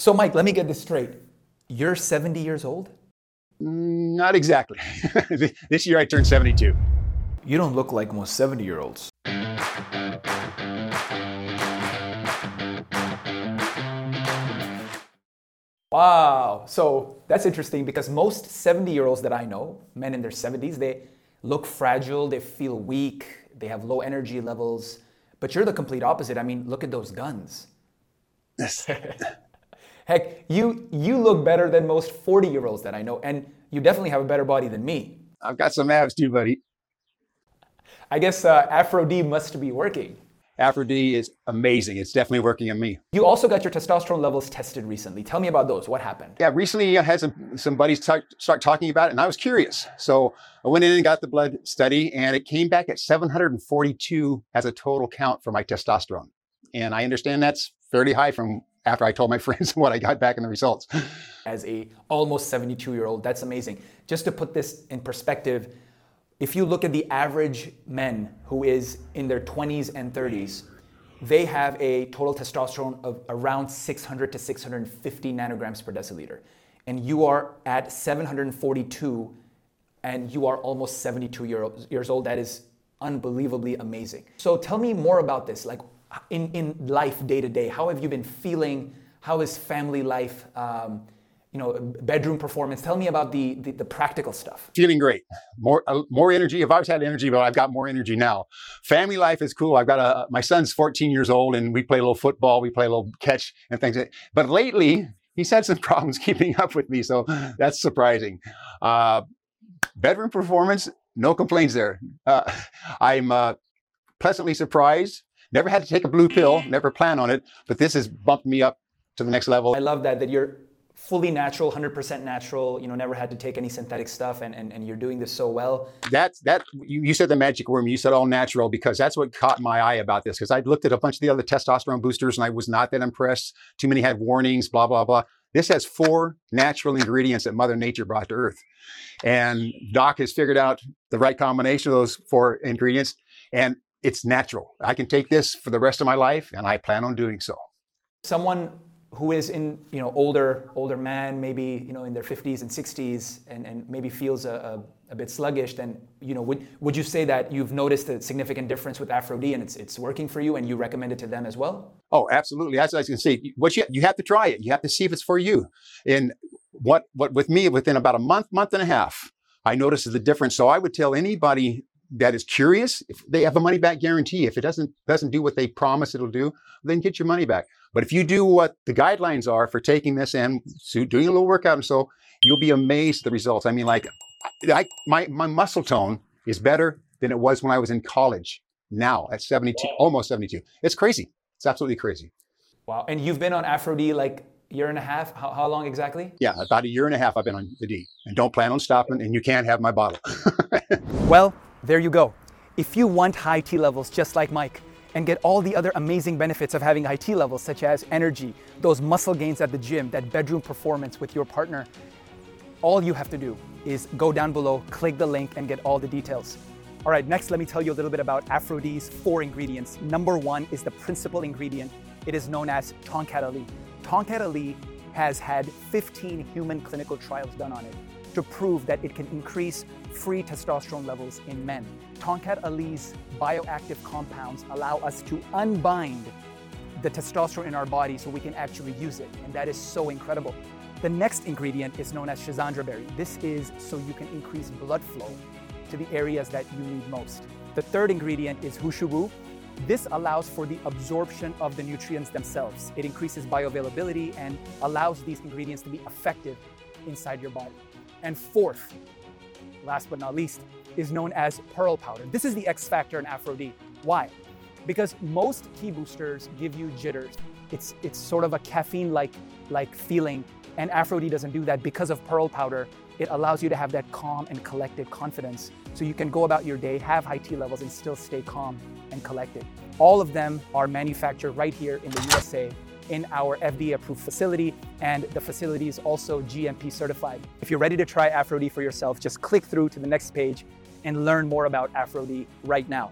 So, Mike, let me get this straight. You're 70 years old? Mm, Not exactly. this year I turned 72. You don't look like most 70 year olds. Wow. So that's interesting because most 70 year olds that I know, men in their 70s, they look fragile, they feel weak, they have low energy levels. But you're the complete opposite. I mean, look at those guns. Yes. Heck, you you look better than most 40 year olds that I know, and you definitely have a better body than me. I've got some abs too, buddy. I guess uh, Aphro D must be working. Aphro D is amazing. It's definitely working on me. You also got your testosterone levels tested recently. Tell me about those. What happened? Yeah, recently I had some, some buddies talk, start talking about it, and I was curious. So I went in and got the blood study, and it came back at 742 as a total count for my testosterone. And I understand that's fairly high from after I told my friends what I got back in the results. As a almost 72 year old, that's amazing. Just to put this in perspective, if you look at the average men who is in their 20s and 30s, they have a total testosterone of around 600 to 650 nanograms per deciliter. And you are at 742 and you are almost 72 year, years old. That is unbelievably amazing. So tell me more about this. Like in, in life day to day, how have you been feeling? How is family life? Um, you know, bedroom performance. Tell me about the, the, the practical stuff. Feeling great. More uh, more energy. I've always had energy, but I've got more energy now. Family life is cool. I've got a my son's 14 years old, and we play a little football. We play a little catch and things. But lately, he's had some problems keeping up with me, so that's surprising. Uh, bedroom performance, no complaints there. Uh, I'm uh, pleasantly surprised. Never had to take a blue pill. Never plan on it, but this has bumped me up to the next level. I love that that you're fully natural, 100% natural, you know, never had to take any synthetic stuff and, and, and you're doing this so well. That's that you, you said the magic word. You said all natural because that's what caught my eye about this. Because I looked at a bunch of the other testosterone boosters and I was not that impressed. Too many had warnings, blah blah blah. This has four natural ingredients that Mother Nature brought to Earth, and Doc has figured out the right combination of those four ingredients, and it's natural. I can take this for the rest of my life, and I plan on doing so. Someone who is in you know older older man maybe you know in their 50s and 60s and, and maybe feels a, a, a bit sluggish then you know would, would you say that you've noticed a significant difference with AphroD and it's, it's working for you and you recommend it to them as well Oh, absolutely. As I can see, what you you have to try it. You have to see if it's for you. And what what with me within about a month, month and a half, I noticed the difference. So I would tell anybody that is curious, if they have a money back guarantee. If it doesn't doesn't do what they promise it'll do, then get your money back. But if you do what the guidelines are for taking this and doing a little workout and so, you'll be amazed at the results. I mean, like, I, my my muscle tone is better than it was when I was in college. Now at 72, almost 72. It's crazy. It's absolutely crazy. wow and you've been on AphroD like year and a half how, how long exactly Yeah, about a year and a half I've been on the D, and don't plan on stopping. And you can't have my bottle. Well, there you go. If you want high T levels just like Mike and get all the other amazing benefits of having high T levels, such as energy, those muscle gains at the gym, that bedroom performance with your partner, all you have to do is go down below, click the link, and get all the details. All right, next, let me tell you a little bit about AphroD's four ingredients. Number one is the principal ingredient. It is known as Tongkat Ali. Tongkat Ali has had 15 human clinical trials done on it to prove that it can increase free testosterone levels in men. Tongkat Ali's bioactive compounds allow us to unbind the testosterone in our body so we can actually use it. And that is so incredible. The next ingredient is known as Schisandra berry. This is so you can increase blood flow to the areas that you need most. The third ingredient is Hushubu. This allows for the absorption of the nutrients themselves. It increases bioavailability and allows these ingredients to be effective inside your body. And fourth, last but not least, is known as pearl powder. This is the X factor in AphroD. Why? Because most T boosters give you jitters. It's it's sort of a caffeine-like like feeling, and AphroD doesn't do that because of pearl powder. It allows you to have that calm and collected confidence, so you can go about your day, have high T levels, and still stay calm and collected. All of them are manufactured right here in the USA in our FDA approved facility, and the facility is also GMP certified. If you're ready to try AphroD for yourself, just click through to the next page and learn more about AphroD right now.